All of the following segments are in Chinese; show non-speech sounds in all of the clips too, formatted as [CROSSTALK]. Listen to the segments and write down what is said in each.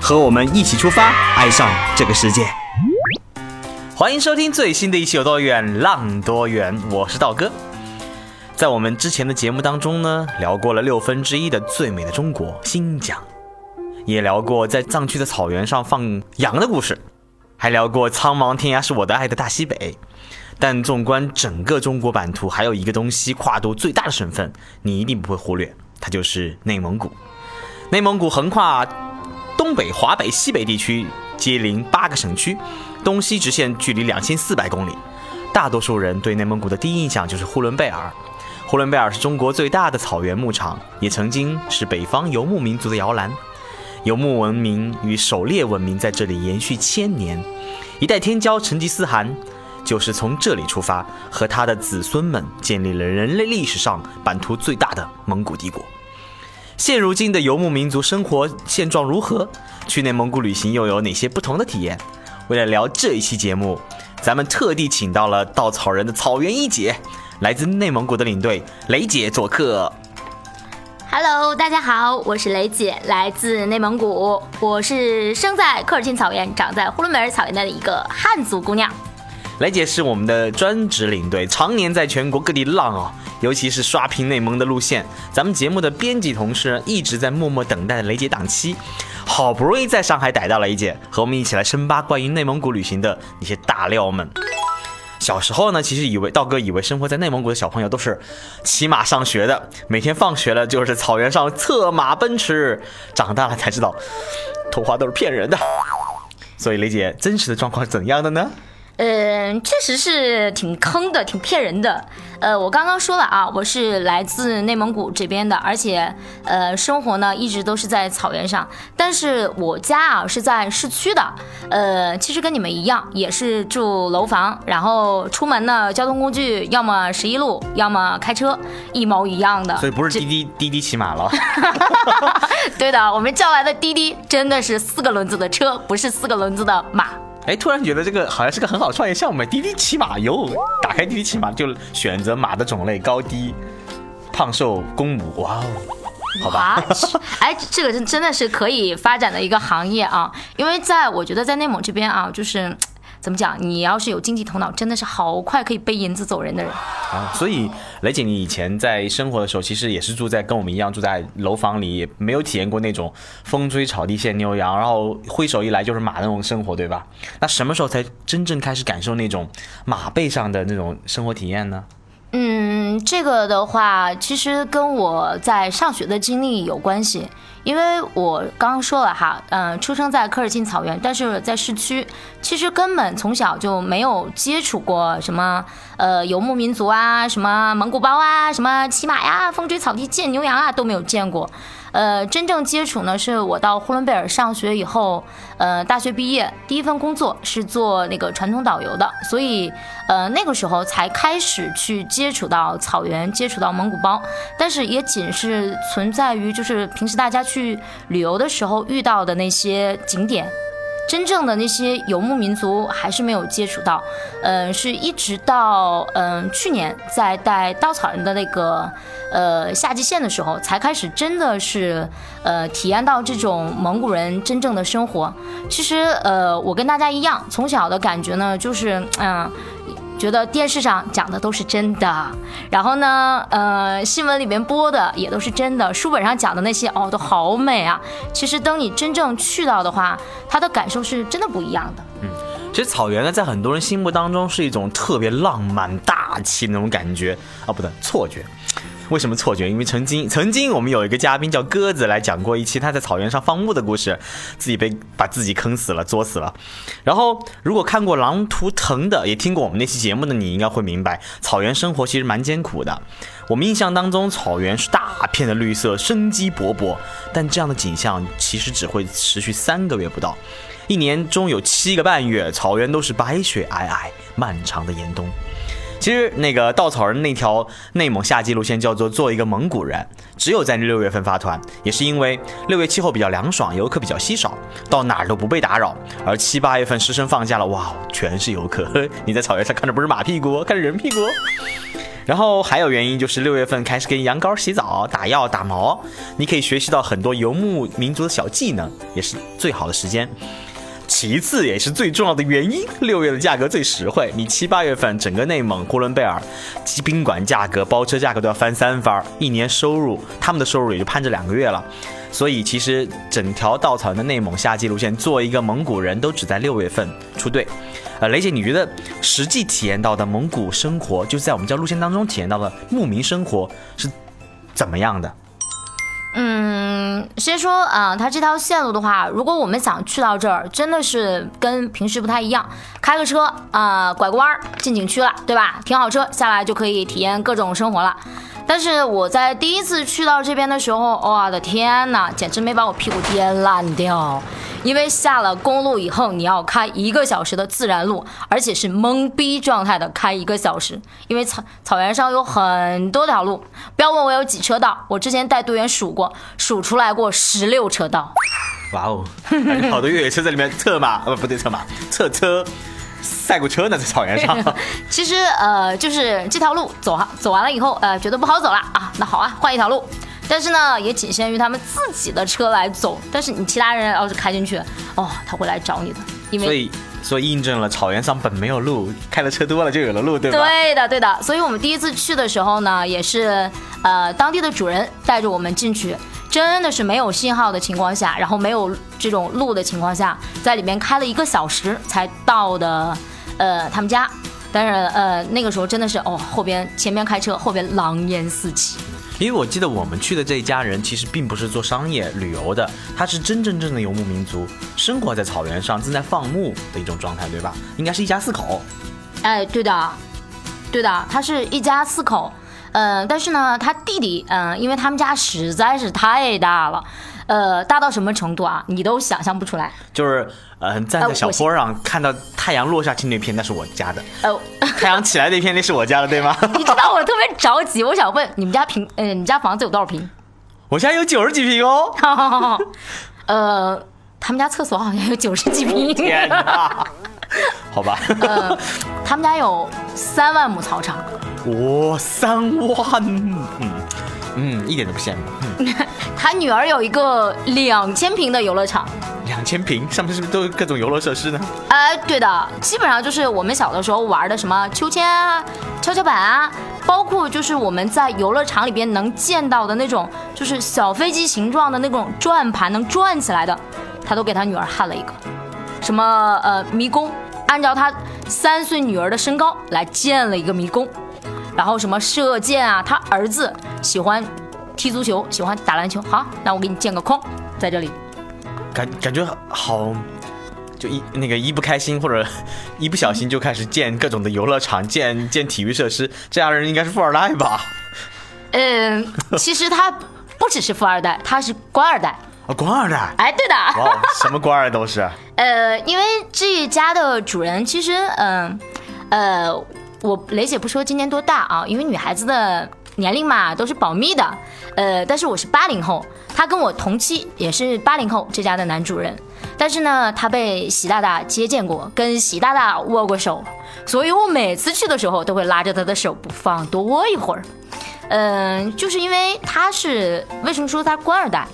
和我们一起出发，爱上这个世界。欢迎收听最新的一期《有多远浪多远》，我是道哥。在我们之前的节目当中呢，聊过了六分之一的最美的中国新疆，也聊过在藏区的草原上放羊的故事，还聊过苍茫天涯是我的爱的大西北。但纵观整个中国版图，还有一个东西跨度最大的省份，你一定不会忽略，它就是内蒙古。内蒙古横跨东北、华北、西北地区，接邻八个省区。东西直线距离两千四百公里，大多数人对内蒙古的第一印象就是呼伦贝尔。呼伦贝尔是中国最大的草原牧场，也曾经是北方游牧民族的摇篮。游牧文明与狩猎文明在这里延续千年，一代天骄成吉思汗就是从这里出发，和他的子孙们建立了人类历史上版图最大的蒙古帝国。现如今的游牧民族生活现状如何？去内蒙古旅行又有哪些不同的体验？为了聊这一期节目，咱们特地请到了稻草人的草原一姐，来自内蒙古的领队雷姐做客。Hello，大家好，我是雷姐，来自内蒙古，我是生在科尔沁草原、长在呼伦贝尔草原的一个汉族姑娘。雷姐是我们的专职领队，常年在全国各地浪啊，尤其是刷屏内蒙的路线。咱们节目的编辑同事一直在默默等待雷姐档期。好不容易在上海逮到了一姐，和我们一起来深扒关于内蒙古旅行的那些大料们。小时候呢，其实以为道哥以为生活在内蒙古的小朋友都是骑马上学的，每天放学了就是草原上策马奔驰。长大了才知道，童话都是骗人的。所以雷姐，真实的状况是怎样的呢？嗯，确实是挺坑的，挺骗人的。呃，我刚刚说了啊，我是来自内蒙古这边的，而且呃，生活呢一直都是在草原上。但是我家啊是在市区的，呃，其实跟你们一样，也是住楼房，然后出门呢，交通工具要么十一路，要么开车，一毛一样的。所以不是滴滴滴滴骑马了。[LAUGHS] 对的，我们叫来的滴滴真的是四个轮子的车，不是四个轮子的马。哎，突然觉得这个好像是个很好创业项目，滴滴骑马游，打开滴滴骑马就选择马的种类高低、胖瘦、公母，哇哦，好吧，哎，这个真真的是可以发展的一个行业啊，因为在我觉得在内蒙这边啊，就是。怎么讲？你要是有经济头脑，真的是好快可以背银子走人的人啊！所以雷姐，你以前在生活的时候，其实也是住在跟我们一样住在楼房里，也没有体验过那种风吹草低见牛羊，然后挥手一来就是马那种生活，对吧？那什么时候才真正开始感受那种马背上的那种生活体验呢？嗯，这个的话，其实跟我在上学的经历有关系。因为我刚刚说了哈，嗯，出生在科尔沁草原，但是在市区，其实根本从小就没有接触过什么呃游牧民族啊，什么蒙古包啊，什么骑马呀，风吹草低见牛羊啊，都没有见过。呃，真正接触呢，是我到呼伦贝尔上学以后，呃，大学毕业第一份工作是做那个传统导游的，所以，呃，那个时候才开始去接触到草原，接触到蒙古包，但是也仅是存在于就是平时大家去旅游的时候遇到的那些景点。真正的那些游牧民族还是没有接触到，嗯，是一直到嗯去年在带稻草人的那个呃夏季线的时候，才开始真的是呃体验到这种蒙古人真正的生活。其实呃我跟大家一样，从小的感觉呢就是嗯。觉得电视上讲的都是真的，然后呢，呃，新闻里面播的也都是真的，书本上讲的那些哦，都好美啊。其实等你真正去到的话，他的感受是真的不一样的。嗯，其实草原呢，在很多人心目当中是一种特别浪漫大气那种感觉啊，不对，错觉。为什么错觉？因为曾经曾经我们有一个嘉宾叫鸽子来讲过一期他在草原上放牧的故事，自己被把自己坑死了，作死了。然后如果看过《狼图腾》的，也听过我们那期节目的，你应该会明白，草原生活其实蛮艰苦的。我们印象当中，草原是大片的绿色，生机勃勃，但这样的景象其实只会持续三个月不到，一年中有七个半月，草原都是白雪皑皑，漫长的严冬。其实那个稻草人那条内蒙夏季路线叫做做一个蒙古人，只有在六月份发团，也是因为六月气候比较凉爽，游客比较稀少，到哪儿都不被打扰。而七八月份师生放假了，哇，全是游客，[LAUGHS] 你在草原上看着不是马屁股，看着人屁股。然后还有原因就是六月份开始给羊羔洗澡、打药、打毛，你可以学习到很多游牧民族的小技能，也是最好的时间。其次也是最重要的原因，六月的价格最实惠。你七八月份整个内蒙呼伦贝尔，宾馆价格、包车价格都要翻三番，一年收入他们的收入也就攀着两个月了。所以其实整条稻草人的内蒙夏季路线，做一个蒙古人都只在六月份出队。呃，雷姐，你觉得实际体验到的蒙古生活，就是在我们这条路线当中体验到的牧民生活是怎么样的？嗯，先说啊，它这条线路的话，如果我们想去到这儿，真的是跟平时不太一样。开个车啊，拐个弯儿进景区了，对吧？停好车下来就可以体验各种生活了。但是我在第一次去到这边的时候，我的天呐，简直没把我屁股颠烂掉。因为下了公路以后，你要开一个小时的自然路，而且是懵逼状态的开一个小时。因为草草原上有很多条路，不要问我有几车道，我之前带队员数过，数出来过十六车道。哇哦，好多越野车在里面策马，呃不对，策马策车。[LAUGHS] 赛过车呢，在草原上。[LAUGHS] 其实呃，就是这条路走走完了以后，呃，觉得不好走了啊，那好啊，换一条路。但是呢，也仅限于他们自己的车来走。但是你其他人要是开进去，哦，他会来找你的。因为所以所以印证了草原上本没有路，开的车多了就有了路，对吧？对的，对的。所以我们第一次去的时候呢，也是呃当地的主人带着我们进去，真的是没有信号的情况下，然后没有这种路的情况下，在里面开了一个小时才到的，呃，他们家。但是呃那个时候真的是哦，后边前面开车，后边狼烟四起。因为我记得我们去的这一家人其实并不是做商业旅游的，他是真真正的游牧民族，生活在草原上，正在放牧的一种状态，对吧？应该是一家四口。哎，对的，对的，他是一家四口。嗯，但是呢，他弟弟，嗯，因为他们家实在是太大了。呃，大到什么程度啊？你都想象不出来。就是，呃，站在小坡上看到太阳落下去那片，那是我家的。呃，[LAUGHS] 太阳起来那片，那是我家的，对吗？[LAUGHS] 你知道我特别着急，我想问你们家平，呃，你家房子有多少平？我家有九十几平哦。[LAUGHS] 呃，他们家厕所好像有九十几平。天哪！好吧。呃，他们家有三万亩草场。哇，三万！嗯。嗯，一点都不羡慕。嗯，[LAUGHS] 他女儿有一个两千平的游乐场，两千平上面是不是都有各种游乐设施呢？哎，对的，基本上就是我们小的时候玩的什么秋千啊、跷跷板啊，包括就是我们在游乐场里边能见到的那种，就是小飞机形状的那种转盘能转起来的，他都给他女儿焊了一个。什么呃迷宫，按照他三岁女儿的身高来建了一个迷宫。然后什么射箭啊，他儿子喜欢踢足球，喜欢打篮球。好，那我给你建个框在这里。感感觉好，就一那个一不开心或者一不小心就开始建各种的游乐场，建建体育设施。这样的人应该是富二代吧？嗯，其实他不只是富二代，他是官二代。啊，官二代？哎，对的。哇，什么官二都是。[LAUGHS] 呃，因为这一家的主人其实，嗯，呃。我雷姐不说今年多大啊，因为女孩子的年龄嘛都是保密的。呃，但是我是八零后，他跟我同期，也是八零后这家的男主人。但是呢，他被习大大接见过，跟习大大握过手，所以我每次去的时候都会拉着他的手不放多握一会儿。嗯，就是因为他是为什么说他官二代？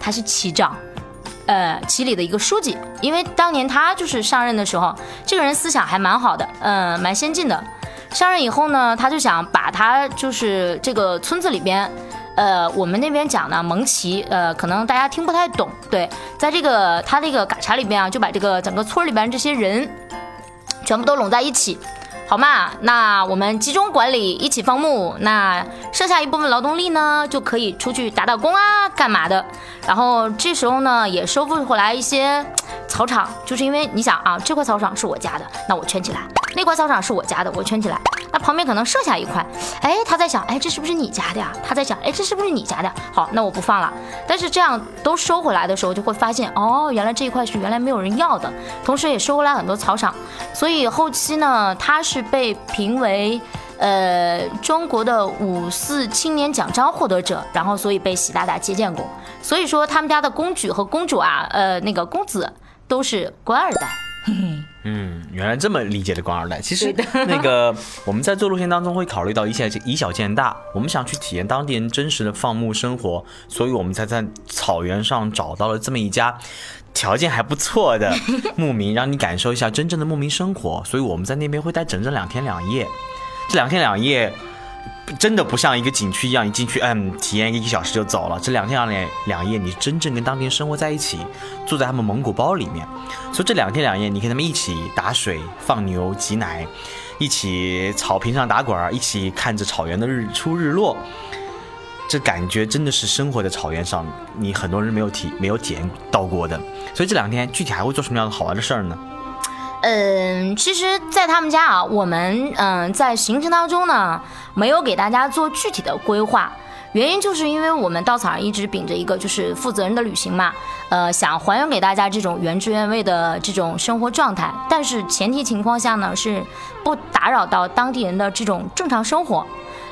他是旗长。呃，旗里的一个书记，因为当年他就是上任的时候，这个人思想还蛮好的，嗯，蛮先进的。上任以后呢，他就想把他就是这个村子里边，呃，我们那边讲呢蒙旗，呃，可能大家听不太懂。对，在这个他那个嘎查里边啊，就把这个整个村里边这些人全部都拢在一起，好嘛，那我们集中管理，一起放牧。那剩下一部分劳动力呢，就可以出去打打工啊，干嘛的？然后这时候呢，也收复回来一些草场，就是因为你想啊，这块草场是我家的，那我圈起来；那块草场是我家的，我圈起来。那旁边可能剩下一块，哎，他在想，哎，这是不是你家的呀？他在想，哎，这是不是你家的？好，那我不放了。但是这样都收回来的时候，就会发现，哦，原来这一块是原来没有人要的，同时也收回来很多草场。所以后期呢，他是被评为，呃，中国的五四青年奖章获得者，然后所以被习大大接见过。所以说他们家的公举和公主啊，呃，那个公子都是官二代。嗯，原来这么理解的官二代。其实 [LAUGHS] 那个我们在做路线当中会考虑到一些以小见大，我们想去体验当地人真实的放牧生活，所以我们才在草原上找到了这么一家条件还不错的牧民，让你感受一下真正的牧民生活。所以我们在那边会待整整两天两夜，这两天两夜。真的不像一个景区一样，一进去，嗯，体验一个小时就走了。这两天两，两夜你真正跟当地人生活在一起，住在他们蒙古包里面。所以这两天两夜，你跟他们一起打水、放牛、挤奶，一起草坪上打滚儿，一起看着草原的日出日落。这感觉真的是生活在草原上，你很多人没有体没有体验到过的。所以这两天具体还会做什么样的好玩的事儿呢？嗯，其实，在他们家啊，我们嗯在行程当中呢，没有给大家做具体的规划，原因就是因为我们稻草人一直秉着一个就是负责任的旅行嘛，呃，想还原给大家这种原汁原味的这种生活状态，但是前提情况下呢，是不打扰到当地人的这种正常生活。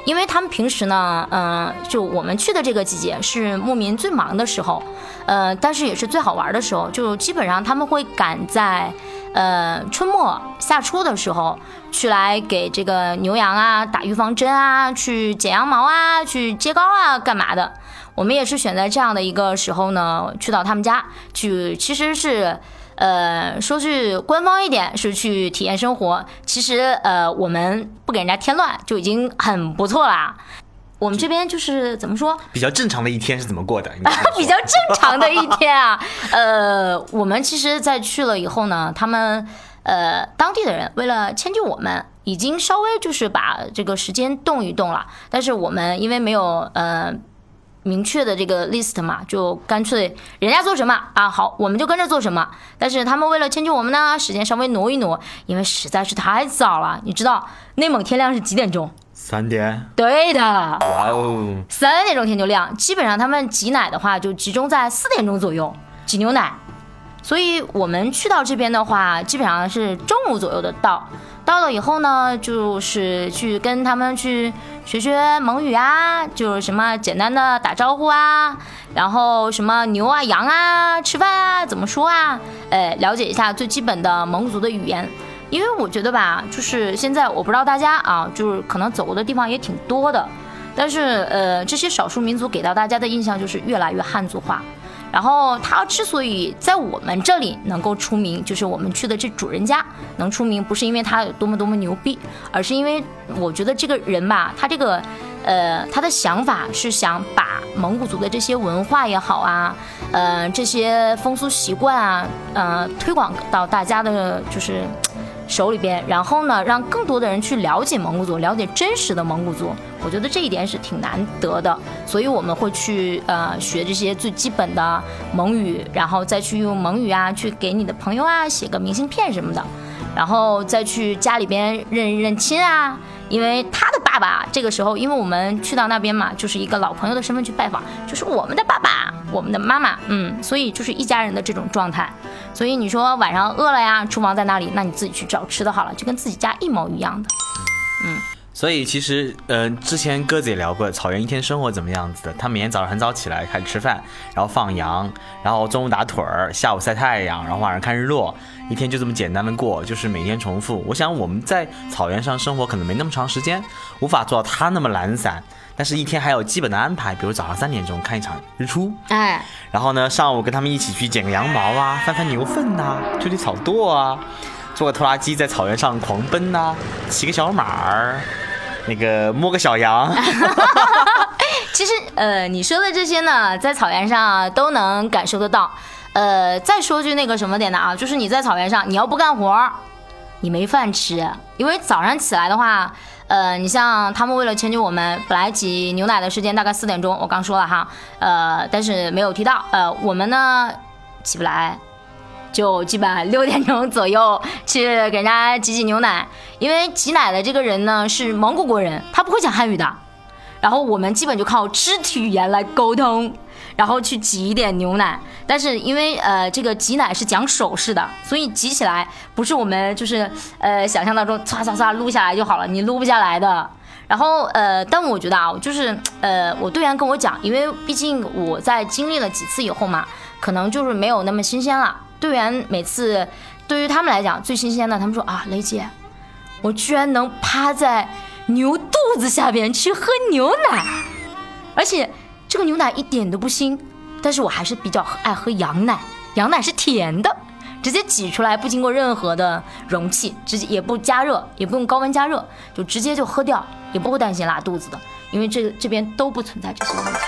因为他们平时呢，嗯，就我们去的这个季节是牧民最忙的时候，呃，但是也是最好玩的时候，就基本上他们会赶在，呃，春末夏初的时候去来给这个牛羊啊打预防针啊，去剪羊毛啊，去接膏啊，干嘛的？我们也是选在这样的一个时候呢，去到他们家去，其实是。呃，说句官方一点，是去体验生活。其实，呃，我们不给人家添乱就已经很不错啦。我们这边就是怎么说？[LAUGHS] 比较正常的一天是怎么过的？[LAUGHS] 比较正常的一天啊。呃，我们其实，在去了以后呢，他们呃当地的人为了迁就我们，已经稍微就是把这个时间动一动了。但是我们因为没有呃。明确的这个 list 嘛，就干脆人家做什么啊，好，我们就跟着做什么。但是他们为了迁就我们呢，时间稍微挪一挪，因为实在是太早了。你知道内蒙天亮是几点钟？三点。对的。哇哦。三点钟天就亮，基本上他们挤奶的话就集中在四点钟左右挤牛奶，所以我们去到这边的话，基本上是中午左右的到。到了以后呢，就是去跟他们去学学蒙语啊，就是什么简单的打招呼啊，然后什么牛啊、羊啊、吃饭啊怎么说啊，呃，了解一下最基本的蒙古族的语言。因为我觉得吧，就是现在我不知道大家啊，就是可能走过的地方也挺多的，但是呃，这些少数民族给到大家的印象就是越来越汉族化。然后他之所以在我们这里能够出名，就是我们去的这主人家能出名，不是因为他有多么多么牛逼，而是因为我觉得这个人吧，他这个，呃，他的想法是想把蒙古族的这些文化也好啊，呃，这些风俗习惯啊，呃，推广到大家的，就是。手里边，然后呢，让更多的人去了解蒙古族，了解真实的蒙古族。我觉得这一点是挺难得的，所以我们会去呃学这些最基本的蒙语，然后再去用蒙语啊去给你的朋友啊写个明信片什么的，然后再去家里边认认亲啊。因为他的爸爸这个时候，因为我们去到那边嘛，就是一个老朋友的身份去拜访，就是我们的爸爸，我们的妈妈，嗯，所以就是一家人的这种状态。所以你说晚上饿了呀，厨房在那里？那你自己去找吃的好了，就跟自己家一模一样的，嗯。所以其实，嗯，之前鸽子也聊过草原一天生活怎么样子的。他每天早上很早起来开始吃饭，然后放羊，然后中午打腿儿，下午晒太阳，然后晚上看日落，一天就这么简单的过，就是每天重复。我想我们在草原上生活可能没那么长时间，无法做到他那么懒散，但是一天还有基本的安排，比如早上三点钟看一场日出，哎，然后呢上午跟他们一起去剪个羊毛啊，翻翻牛粪呐，推推草垛啊，坐个拖拉机在草原上狂奔呐，骑个小马儿。那个摸个小羊，[LAUGHS] 其实呃，你说的这些呢，在草原上都能感受得到。呃，再说句那个什么点的啊，就是你在草原上，你要不干活，你没饭吃，因为早上起来的话，呃，你像他们为了迁就我们，本来挤牛奶的时间大概四点钟，我刚说了哈，呃，但是没有提到，呃，我们呢起不来，就基本六点钟左右去给人家挤挤牛奶，因为挤奶的这个人呢是蒙古国人，他不会讲汉语的，然后我们基本就靠肢体语言来沟通。然后去挤一点牛奶，但是因为呃这个挤奶是讲手势的，所以挤起来不是我们就是呃想象当中唰唰唰撸下来就好了，你撸不下来的。然后呃，但我觉得啊，就是呃我队员跟我讲，因为毕竟我在经历了几次以后嘛，可能就是没有那么新鲜了。队员每次对于他们来讲最新鲜的，他们说啊雷姐，我居然能趴在牛肚子下边去喝牛奶，而且。这个牛奶一点都不腥，但是我还是比较爱喝羊奶。羊奶是甜的，直接挤出来，不经过任何的容器，直接也不加热，也不用高温加热，就直接就喝掉，也不会担心拉肚子的，因为这这边都不存在这些问题。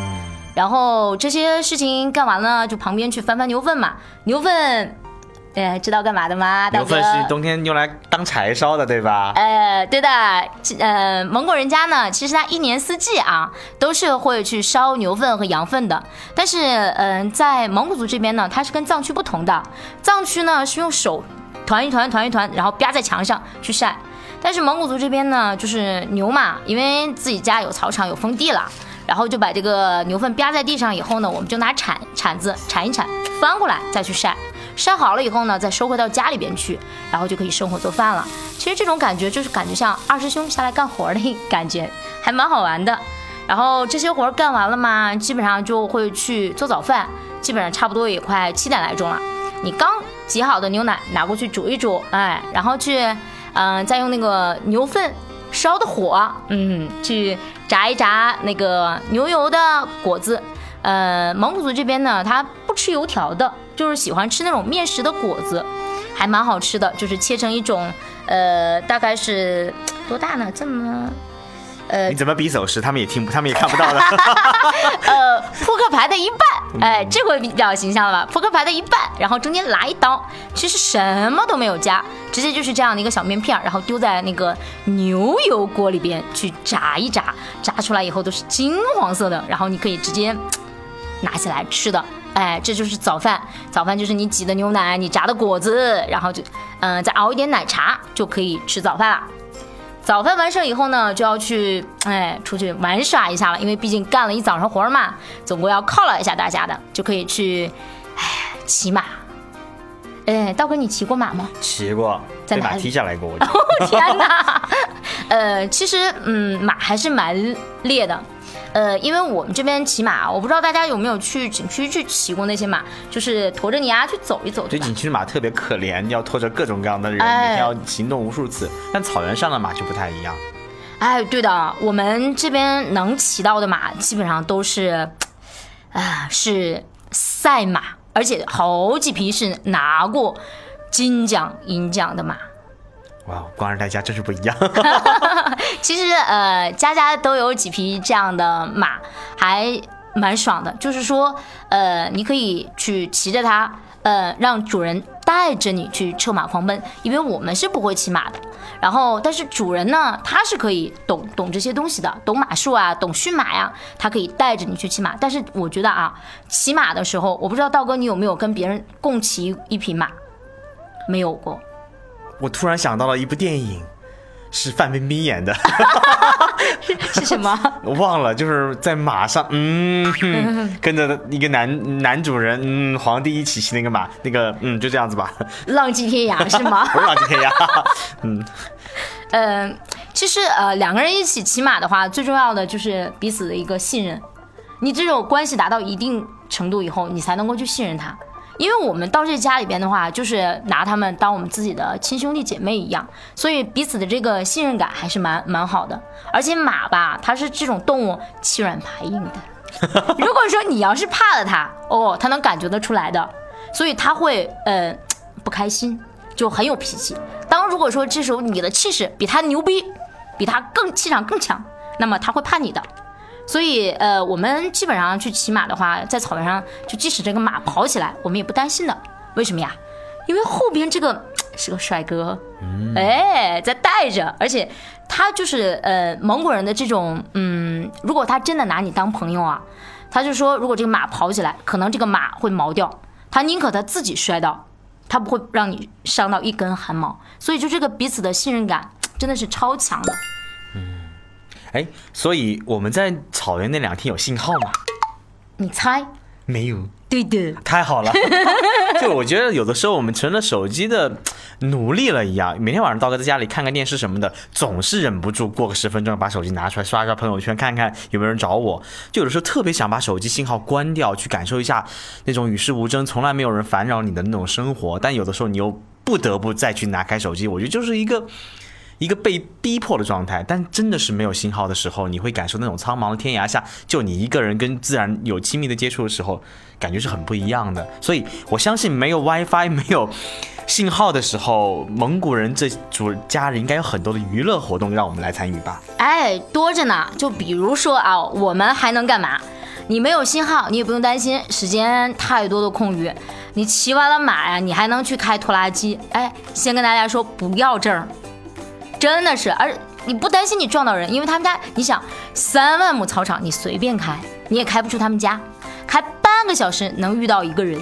嗯，然后这些事情干完了，就旁边去翻翻牛粪嘛，牛粪。对，知道干嘛的吗？牛粪是冬天用来当柴烧的，对吧？呃，对的。呃，蒙古人家呢，其实他一年四季啊，都是会去烧牛粪和羊粪的。但是，嗯，在蒙古族这边呢，它是跟藏区不同的。藏区呢是用手团一团，团一团，然后啪在墙上去晒。但是蒙古族这边呢，就是牛嘛，因为自己家有草场有封地了，然后就把这个牛粪啪在地上以后呢，我们就拿铲铲子铲一铲，翻过来再去晒。晒好了以后呢，再收回到家里边去，然后就可以生火做饭了。其实这种感觉就是感觉像二师兄下来干活的感觉，还蛮好玩的。然后这些活干完了嘛，基本上就会去做早饭，基本上差不多也快七点来钟了。你刚挤好的牛奶拿过去煮一煮，哎，然后去，嗯，再用那个牛粪烧的火，嗯，去炸一炸那个牛油的果子。呃，蒙古族这边呢，他不吃油条的。就是喜欢吃那种面食的果子，还蛮好吃的。就是切成一种，呃，大概是多大呢？这么，呃，你怎么比手势？他们也听不，他们也看不到的。[LAUGHS] 呃，扑克牌的一半，哎，这回比较形象了吧？扑克牌的一半，然后中间来一刀，其实什么都没有加，直接就是这样的一个小面片，然后丢在那个牛油锅里边去炸一炸，炸出来以后都是金黄色的，然后你可以直接拿起来吃的。哎，这就是早饭。早饭就是你挤的牛奶，你炸的果子，然后就，嗯，再熬一点奶茶，就可以吃早饭了。早饭完事以后呢，就要去，哎，出去玩耍一下了。因为毕竟干了一早上活嘛，总归要犒劳一下大家的，就可以去，哎，骑马。哎，道哥，你骑过马吗？骑过，在马踢下来过。我 [LAUGHS] 天哪！呃，其实，嗯，马还是蛮烈的。呃，因为我们这边骑马，我不知道大家有没有去景区去骑过那些马，就是驮着你啊去走一走。对，景区的马特别可怜，要拖着各种各样的人，每天要行动无数次。但草原上的马就不太一样。哎，对的，我们这边能骑到的马基本上都是，啊，是赛马，而且好几匹是拿过金奖、银奖的马。哇，官二代家真是不一样。[LAUGHS] 其实呃，家家都有几匹这样的马，还蛮爽的。就是说，呃，你可以去骑着它，呃，让主人带着你去策马狂奔。因为我们是不会骑马的。然后，但是主人呢，他是可以懂懂这些东西的，懂马术啊，懂驯马呀，他可以带着你去骑马。但是我觉得啊，骑马的时候，我不知道道哥你有没有跟别人共骑一匹马？没有过。我突然想到了一部电影，是范冰冰演的，[LAUGHS] 是什么？[LAUGHS] 我忘了，就是在马上，嗯，[LAUGHS] 跟着一个男男主人，嗯，皇帝一起骑那个马，那个，嗯，就这样子吧。浪迹天涯是吗？不是浪迹天涯，嗯，嗯，其实呃，两个人一起骑马的话，最重要的就是彼此的一个信任。你这种关系达到一定程度以后，你才能够去信任他。因为我们到这家里边的话，就是拿他们当我们自己的亲兄弟姐妹一样，所以彼此的这个信任感还是蛮蛮好的。而且马吧，它是这种动物，欺软怕硬的。[LAUGHS] 如果说你要是怕了它，哦，它能感觉得出来的，所以它会呃不开心，就很有脾气。当如果说这时候你的气势比它牛逼，比它更气场更强，那么它会怕你的。所以，呃，我们基本上去骑马的话，在草原上，就即使这个马跑起来，我们也不担心的。为什么呀？因为后边这个是个帅哥，哎，在带着，而且他就是呃蒙古人的这种，嗯，如果他真的拿你当朋友啊，他就说如果这个马跑起来，可能这个马会毛掉，他宁可他自己摔倒，他不会让你伤到一根汗毛，所以就这个彼此的信任感真的是超强的。哎，所以我们在草原那两天有信号吗？你猜？没有。对的，[LAUGHS] 太好了。就我觉得有的时候我们成了手机的奴隶了一样，每天晚上刀哥在家里看看电视什么的，总是忍不住过个十分钟把手机拿出来刷刷朋友圈，看看有没有人找我。就有的时候特别想把手机信号关掉，去感受一下那种与世无争、从来没有人烦扰你的那种生活。但有的时候你又不得不再去拿开手机，我觉得就是一个。一个被逼迫的状态，但真的是没有信号的时候，你会感受那种苍茫的天涯下，就你一个人跟自然有亲密的接触的时候，感觉是很不一样的。所以我相信，没有 WiFi、[LAUGHS] 没有信号的时候，蒙古人这组家人应该有很多的娱乐活动让我们来参与吧？哎，多着呢。就比如说啊，我们还能干嘛？你没有信号，你也不用担心时间太多的空余。你骑完了马呀，你还能去开拖拉机。哎，先跟大家说，不要证。真的是，而你不担心你撞到人，因为他们家，你想三万亩草场，你随便开，你也开不出他们家，开半个小时能遇到一个人，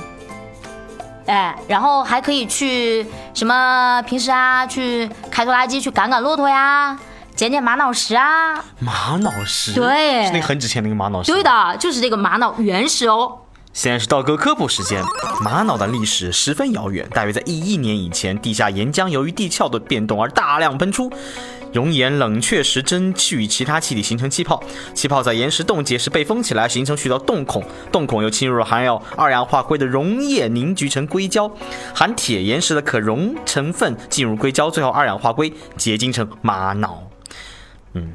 哎，然后还可以去什么平时啊，去开拖拉机去赶赶骆驼呀，捡捡玛瑙石啊，玛瑙石，对，是那个很值钱的一个玛瑙石，对的，就是这个玛瑙原石哦。现在是道哥科普时间。玛瑙的历史十分遥远，大约在一亿年以前，地下岩浆由于地壳的变动而大量喷出，熔岩冷却时蒸汽与其他气体形成气泡，气泡在岩石冻结时被封起来，形成许多洞孔，洞孔又侵入了含有二氧化硅的溶液，凝聚成硅胶，含铁岩石的可溶成分进入硅胶，最后二氧化硅结晶成玛瑙。嗯。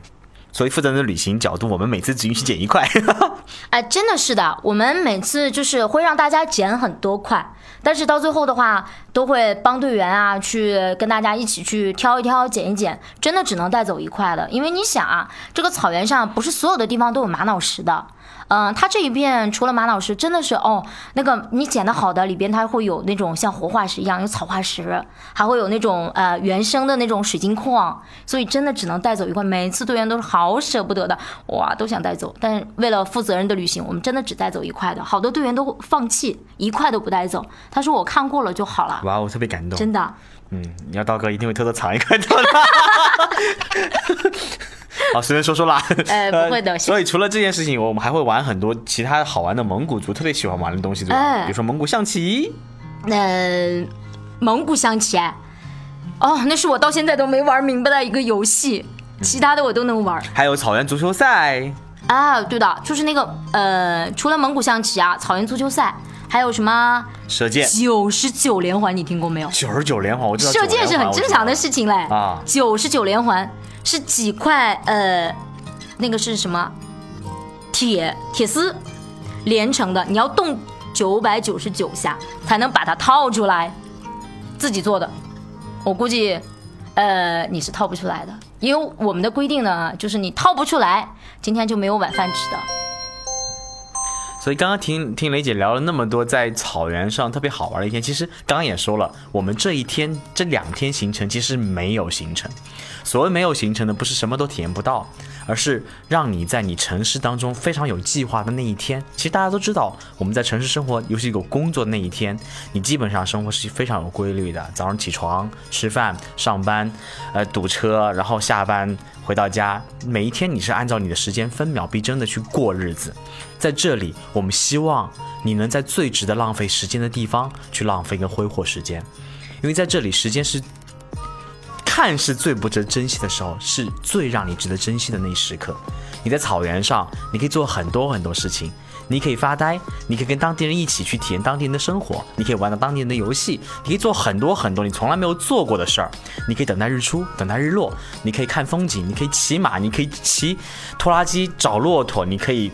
所以负责人的旅行角度，我们每次只允许捡一块。[LAUGHS] 哎，真的是的，我们每次就是会让大家捡很多块，但是到最后的话，都会帮队员啊去跟大家一起去挑一挑、捡一捡，真的只能带走一块的，因为你想啊，这个草原上不是所有的地方都有玛瑙石的。嗯，它这一片除了马老师，真的是哦，那个你捡的好的里边，它会有那种像活化石一样有草化石，还会有那种呃原生的那种水晶矿，所以真的只能带走一块。每次队员都是好舍不得的，哇，都想带走，但为了负责任的旅行，我们真的只带走一块的。好多队员都放弃，一块都不带走。他说我看过了就好了。哇，我特别感动，真的。嗯，你要刀哥一定会偷偷藏一块的。[LAUGHS] [LAUGHS] 好，随便说说啦。呃，[LAUGHS] 不会的。所以除了这件事情，我们还会玩很多其他好玩的蒙古族特别喜欢玩的东西，对吧？比如说蒙古象棋。呃，蒙古象棋，哦，那是我到现在都没玩明白的一个游戏。其他的我都能玩。还有草原足球赛。啊，对的，就是那个呃，除了蒙古象棋啊，草原足球赛，还有什么射箭？九十九连环，你听过没有？九十九连环，我知道。射箭是很正常的事情嘞。啊，九十九连环。是几块呃，那个是什么铁铁丝连成的？你要动九百九十九下才能把它套出来，自己做的。我估计呃你是套不出来的，因为我们的规定呢，就是你套不出来，今天就没有晚饭吃的。所以刚刚听听雷姐聊了那么多在草原上特别好玩的一天，其实刚刚也说了，我们这一天这两天行程其实没有行程。所谓没有行程的，不是什么都体验不到，而是让你在你城市当中非常有计划的那一天。其实大家都知道，我们在城市生活，尤其有工作的那一天，你基本上生活是非常有规律的。早上起床、吃饭、上班，呃，堵车，然后下班回到家，每一天你是按照你的时间分秒必争的去过日子。在这里，我们希望你能在最值得浪费时间的地方去浪费跟挥霍时间，因为在这里，时间是。看似最不值珍惜的时候，是最让你值得珍惜的那一时刻。你在草原上，你可以做很多很多事情，你可以发呆，你可以跟当地人一起去体验当地人的生活，你可以玩到当地人的游戏，你可以做很多很多你从来没有做过的事儿。你可以等待日出，等待日落，你可以看风景，你可以骑马，你可以骑拖拉机找骆驼，你可以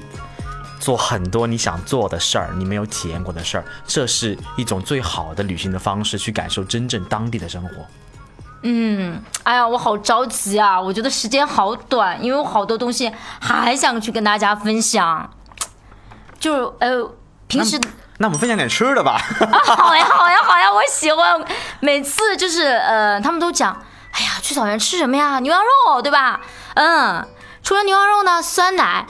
做很多你想做的事儿，你没有体验过的事儿。这是一种最好的旅行的方式，去感受真正当地的生活。嗯，哎呀，我好着急啊！我觉得时间好短，因为我好多东西还想去跟大家分享。就是呃，平时那我们分享点吃的吧。[LAUGHS] 好呀，好呀，好呀，我喜欢。每次就是呃，他们都讲，哎呀，去草原吃什么呀？牛羊肉，对吧？嗯，除了牛羊肉呢，酸奶。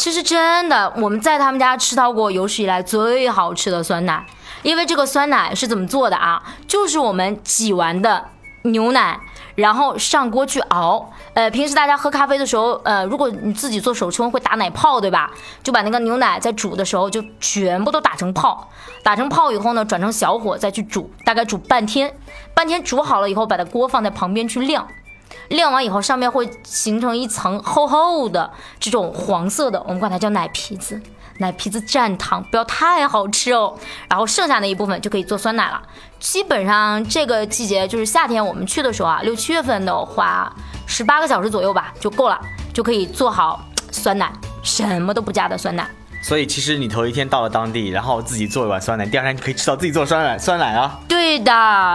其实真的，我们在他们家吃到过有史以来最好吃的酸奶。因为这个酸奶是怎么做的啊？就是我们挤完的牛奶，然后上锅去熬。呃，平时大家喝咖啡的时候，呃，如果你自己做手冲会打奶泡，对吧？就把那个牛奶在煮的时候就全部都打成泡，打成泡以后呢，转成小火再去煮，大概煮半天，半天煮好了以后，把它锅放在旁边去晾，晾完以后上面会形成一层厚厚的这种黄色的，我们管它叫奶皮子。奶皮子蘸糖，不要太好吃哦。然后剩下那一部分就可以做酸奶了。基本上这个季节就是夏天，我们去的时候啊，六七月份的话，十八个小时左右吧就够了，就可以做好酸奶，什么都不加的酸奶。所以其实你头一天到了当地，然后自己做一碗酸奶，第二天就可以吃到自己做酸奶酸奶啊。对的，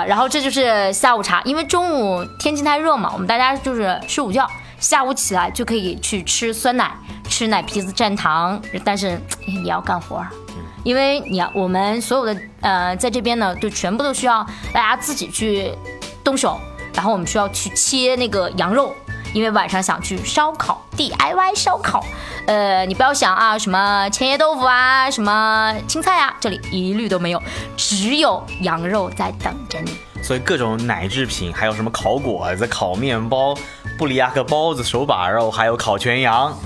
然后这就是下午茶，因为中午天气太热嘛，我们大家就是睡午觉。下午起来就可以去吃酸奶，吃奶皮子蘸糖，但是也要干活，因为你要我们所有的呃在这边呢，就全部都需要大家自己去动手，然后我们需要去切那个羊肉，因为晚上想去烧烤 DIY 烧烤，呃，你不要想啊什么千叶豆腐啊，什么青菜啊，这里一律都没有，只有羊肉在等着你。所以各种奶制品，还有什么烤果子、烤面包、布里亚克包子、手把肉，还有烤全羊。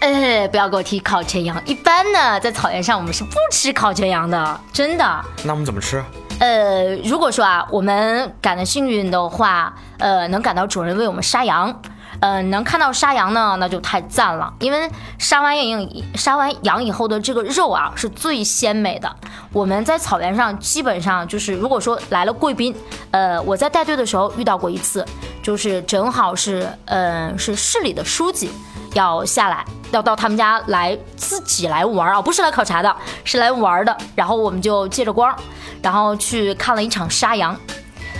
哎，不要给我提烤全羊。一般呢，在草原上我们是不吃烤全羊的，真的。那我们怎么吃？呃，如果说啊，我们感到幸运的话，呃，能赶到主人为我们杀羊。嗯，能看到杀羊呢，那就太赞了。因为杀完羊，杀完羊以后的这个肉啊，是最鲜美的。我们在草原上基本上就是，如果说来了贵宾，呃，我在带队的时候遇到过一次，就是正好是，嗯，是市里的书记要下来，要到他们家来自己来玩啊，不是来考察的，是来玩的。然后我们就借着光，然后去看了一场杀羊，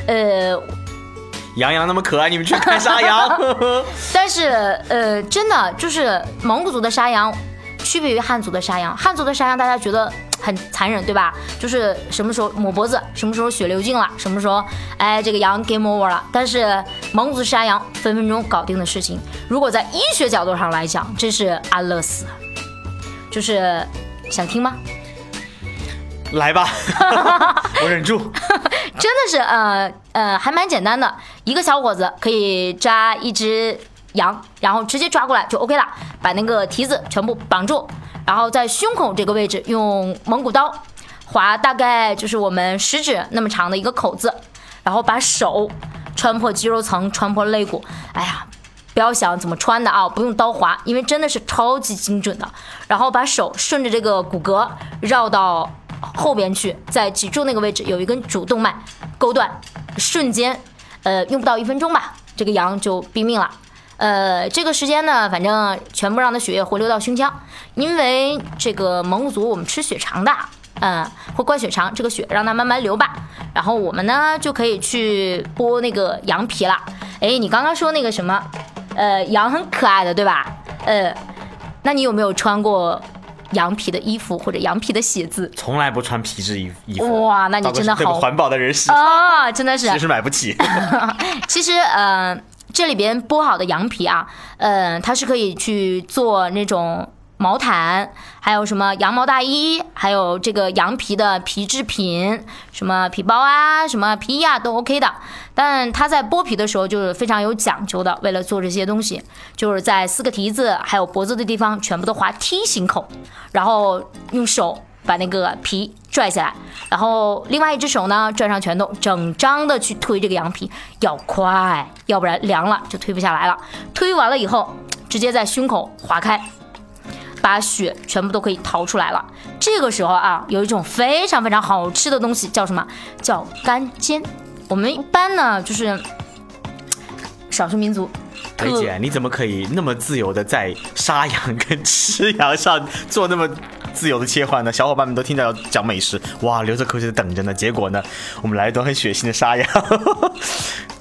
呃。羊羊那么可爱，你们去看杀羊。[LAUGHS] [LAUGHS] 但是，呃，真的就是蒙古族的杀羊，区别于汉族的杀羊。汉族的杀羊大家觉得很残忍，对吧？就是什么时候抹脖子，什么时候血流尽了，什么时候，哎，这个羊 game over 了。但是蒙古族杀羊分分钟搞定的事情。如果在医学角度上来讲，这是安乐死。就是想听吗？来吧，[LAUGHS] 我忍住。[LAUGHS] 真的是，呃呃，还蛮简单的，一个小伙子可以抓一只羊，然后直接抓过来就 OK 了，把那个蹄子全部绑住，然后在胸口这个位置用蒙古刀划大概就是我们食指那么长的一个口子，然后把手穿破肌肉层，穿破肋骨。哎呀，不要想怎么穿的啊，不用刀划，因为真的是超级精准的。然后把手顺着这个骨骼绕到。后边去，在脊柱那个位置有一根主动脉，勾断，瞬间，呃，用不到一分钟吧，这个羊就毙命了。呃，这个时间呢，反正全部让它血液回流到胸腔，因为这个蒙古族我们吃血肠的，嗯，会灌血肠，这个血让它慢慢流吧。然后我们呢就可以去剥那个羊皮了。哎，你刚刚说那个什么，呃，羊很可爱的，对吧？呃，那你有没有穿过？羊皮的衣服或者羊皮的鞋子，从来不穿皮质衣衣服。哇，那你真的好环保的人士啊！真的是，其实买不起。[LAUGHS] 其实，呃，这里边剥好的羊皮啊，嗯，它是可以去做那种。毛毯，还有什么羊毛大衣，还有这个羊皮的皮制品，什么皮包啊，什么皮衣啊，都 OK 的。但它在剥皮的时候就是非常有讲究的，为了做这些东西，就是在四个蹄子还有脖子的地方全部都划梯形口，然后用手把那个皮拽下来，然后另外一只手呢拽上拳头，整张的去推这个羊皮，要快，要不然凉了就推不下来了。推完了以后，直接在胸口划开。把血全部都可以掏出来了。这个时候啊，有一种非常非常好吃的东西，叫什么？叫干煎。我们一般呢，就是少数民族。梅姐，你怎么可以那么自由的在杀羊跟吃羊上做那么自由的切换呢？小伙伴们都听到要讲美食，哇，流着口水等着呢。结果呢，我们来一段很血腥的杀羊。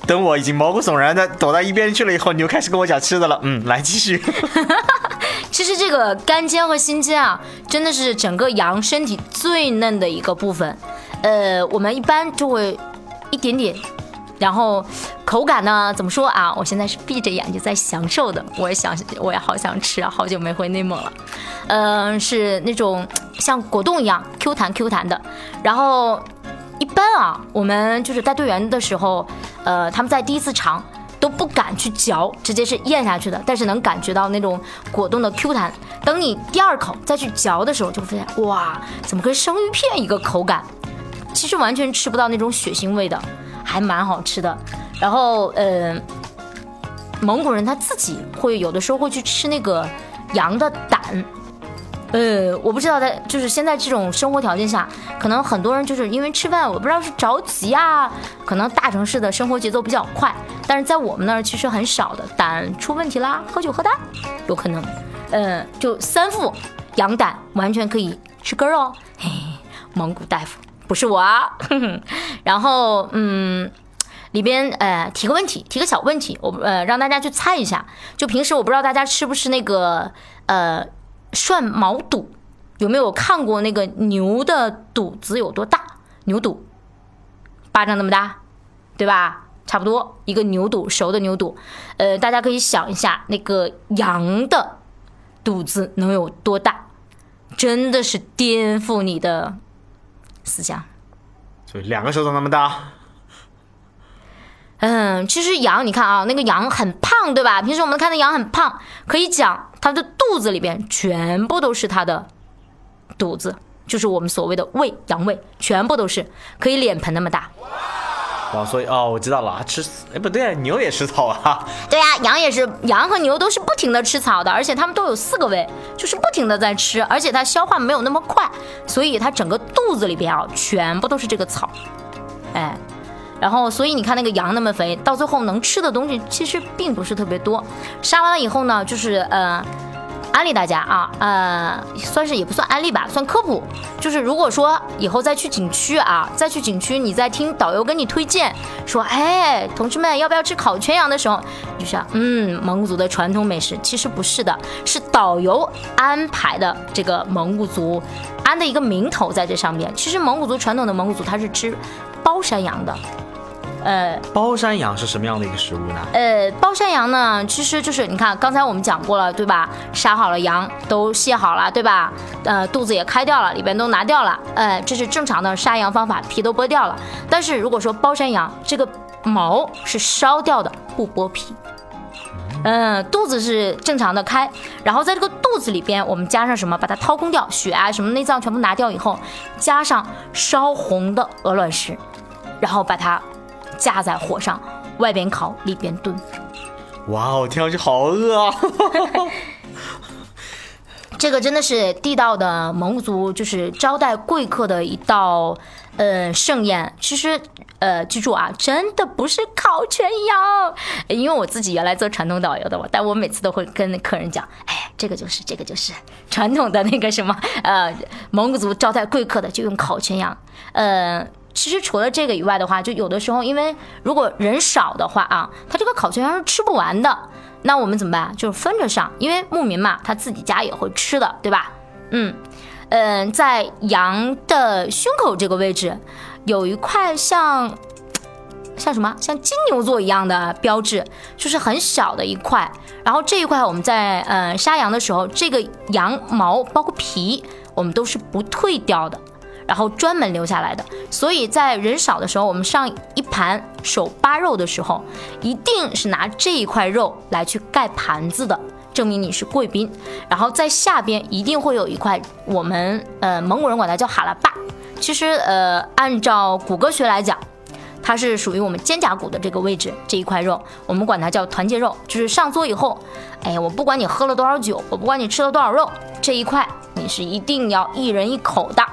等我已经毛骨悚然的躲到一边去了以后，你又开始跟我讲吃的了。嗯，来继续。[LAUGHS] 其实这个肝尖和心尖啊，真的是整个羊身体最嫩的一个部分。呃，我们一般就会一点点，然后口感呢，怎么说啊？我现在是闭着眼睛在享受的，我也想，我也好想吃啊，好久没回内蒙了。嗯，是那种像果冻一样 Q 弹 Q 弹的。然后一般啊，我们就是带队员的时候，呃，他们在第一次尝都不敢去嚼，直接是咽下去的，但是能感觉到那种果冻的 Q 弹。等你第二口再去嚼的时候，就会发现哇，怎么跟生鱼片一个口感？其实完全吃不到那种血腥味的，还蛮好吃的。然后，呃，蒙古人他自己会有的时候会去吃那个羊的胆。呃，我不知道在就是现在这种生活条件下，可能很多人就是因为吃饭，我不知道是着急啊，可能大城市的生活节奏比较快，但是在我们那儿其实很少的胆出问题啦，喝酒喝大，有可能。呃，就三副羊胆完全可以吃根儿哦，嘿，蒙古大夫。不是我啊，[LAUGHS] 然后嗯，里边呃提个问题，提个小问题，我呃让大家去猜一下。就平时我不知道大家吃不吃那个呃涮毛肚，有没有看过那个牛的肚子有多大？牛肚，巴掌那么大，对吧？差不多一个牛肚，熟的牛肚。呃，大家可以想一下，那个羊的肚子能有多大？真的是颠覆你的。思想，就两个手掌那么大。嗯，其实羊，你看啊，那个羊很胖，对吧？平时我们看的羊很胖，可以讲它的肚子里边全部都是它的肚子，就是我们所谓的胃，羊胃，全部都是可以脸盆那么大。哦，所以哦，我知道了，吃哎不对，啊牛也吃草啊。[LAUGHS] 对呀，羊也是，羊和牛都是不停的吃草的，而且它们都有四个胃，就是不停的在吃，而且它消化没有那么快，所以它整个肚子里边啊，全部都是这个草。哎，然后所以你看那个羊那么肥，到最后能吃的东西其实并不是特别多。杀完了以后呢，就是呃。安利大家啊，呃，算是也不算安利吧，算科普。就是如果说以后再去景区啊，再去景区，你再听导游跟你推荐说，哎，同志们要不要吃烤全羊的时候，你就想，嗯，蒙古族的传统美食，其实不是的，是导游安排的这个蒙古族安的一个名头在这上面。其实蒙古族传统的蒙古族他是吃包山羊的。呃，包山羊是什么样的一个食物呢？呃，包山羊呢，其实就是你看，刚才我们讲过了，对吧？杀好了羊，都卸好了，对吧？呃，肚子也开掉了，里边都拿掉了，呃，这是正常的杀羊方法，皮都剥掉了。但是如果说包山羊，这个毛是烧掉的，不剥皮。嗯，肚子是正常的开，然后在这个肚子里边，我们加上什么？把它掏空掉，血啊什么内脏全部拿掉以后，加上烧红的鹅卵石，然后把它。架在火上，外边烤，里边炖。哇哦，听上去好饿啊！[LAUGHS] 这个真的是地道的蒙古族，就是招待贵客的一道呃盛宴。其实呃，记住啊，真的不是烤全羊，因为我自己原来做传统导游的，嘛但我每次都会跟客人讲，哎，这个就是这个就是传统的那个什么呃，蒙古族招待贵客的就用烤全羊，呃。其实除了这个以外的话，就有的时候，因为如果人少的话啊，他这个烤全羊是吃不完的。那我们怎么办？就是分着上，因为牧民嘛，他自己家也会吃的，对吧？嗯嗯，在羊的胸口这个位置，有一块像像什么，像金牛座一样的标志，就是很小的一块。然后这一块我们在呃杀羊的时候，这个羊毛包括皮，我们都是不退掉的。然后专门留下来的，所以在人少的时候，我们上一盘手扒肉的时候，一定是拿这一块肉来去盖盘子的，证明你是贵宾。然后在下边一定会有一块，我们呃蒙古人管它叫哈拉巴，其实呃按照骨骼学来讲，它是属于我们肩胛骨的这个位置这一块肉，我们管它叫团结肉。就是上桌以后，哎，我不管你喝了多少酒，我不管你吃了多少肉，这一块你是一定要一人一口的。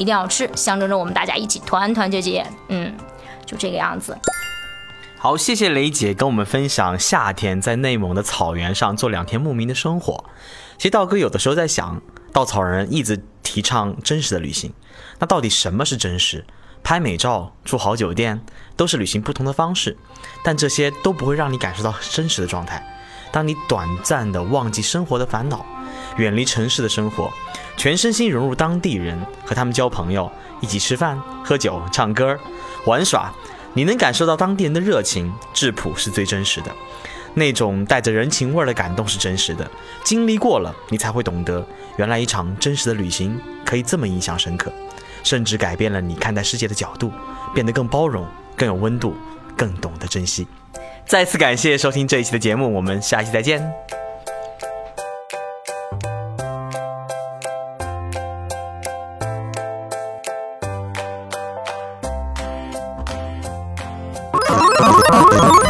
一定要吃，象征着我们大家一起团团结结。嗯，就这个样子。好，谢谢雷姐跟我们分享夏天在内蒙的草原上做两天牧民的生活。其实道哥有的时候在想，稻草人一直提倡真实的旅行，那到底什么是真实？拍美照、住好酒店都是旅行不同的方式，但这些都不会让你感受到真实的状态。当你短暂的忘记生活的烦恼，远离城市的生活，全身心融入当地人，和他们交朋友，一起吃饭、喝酒、唱歌、玩耍，你能感受到当地人的热情、质朴是最真实的。那种带着人情味儿的感动是真实的，经历过了，你才会懂得，原来一场真实的旅行可以这么印象深刻，甚至改变了你看待世界的角度，变得更包容、更有温度、更懂得珍惜。再次感谢收听这一期的节目，我们下期再见。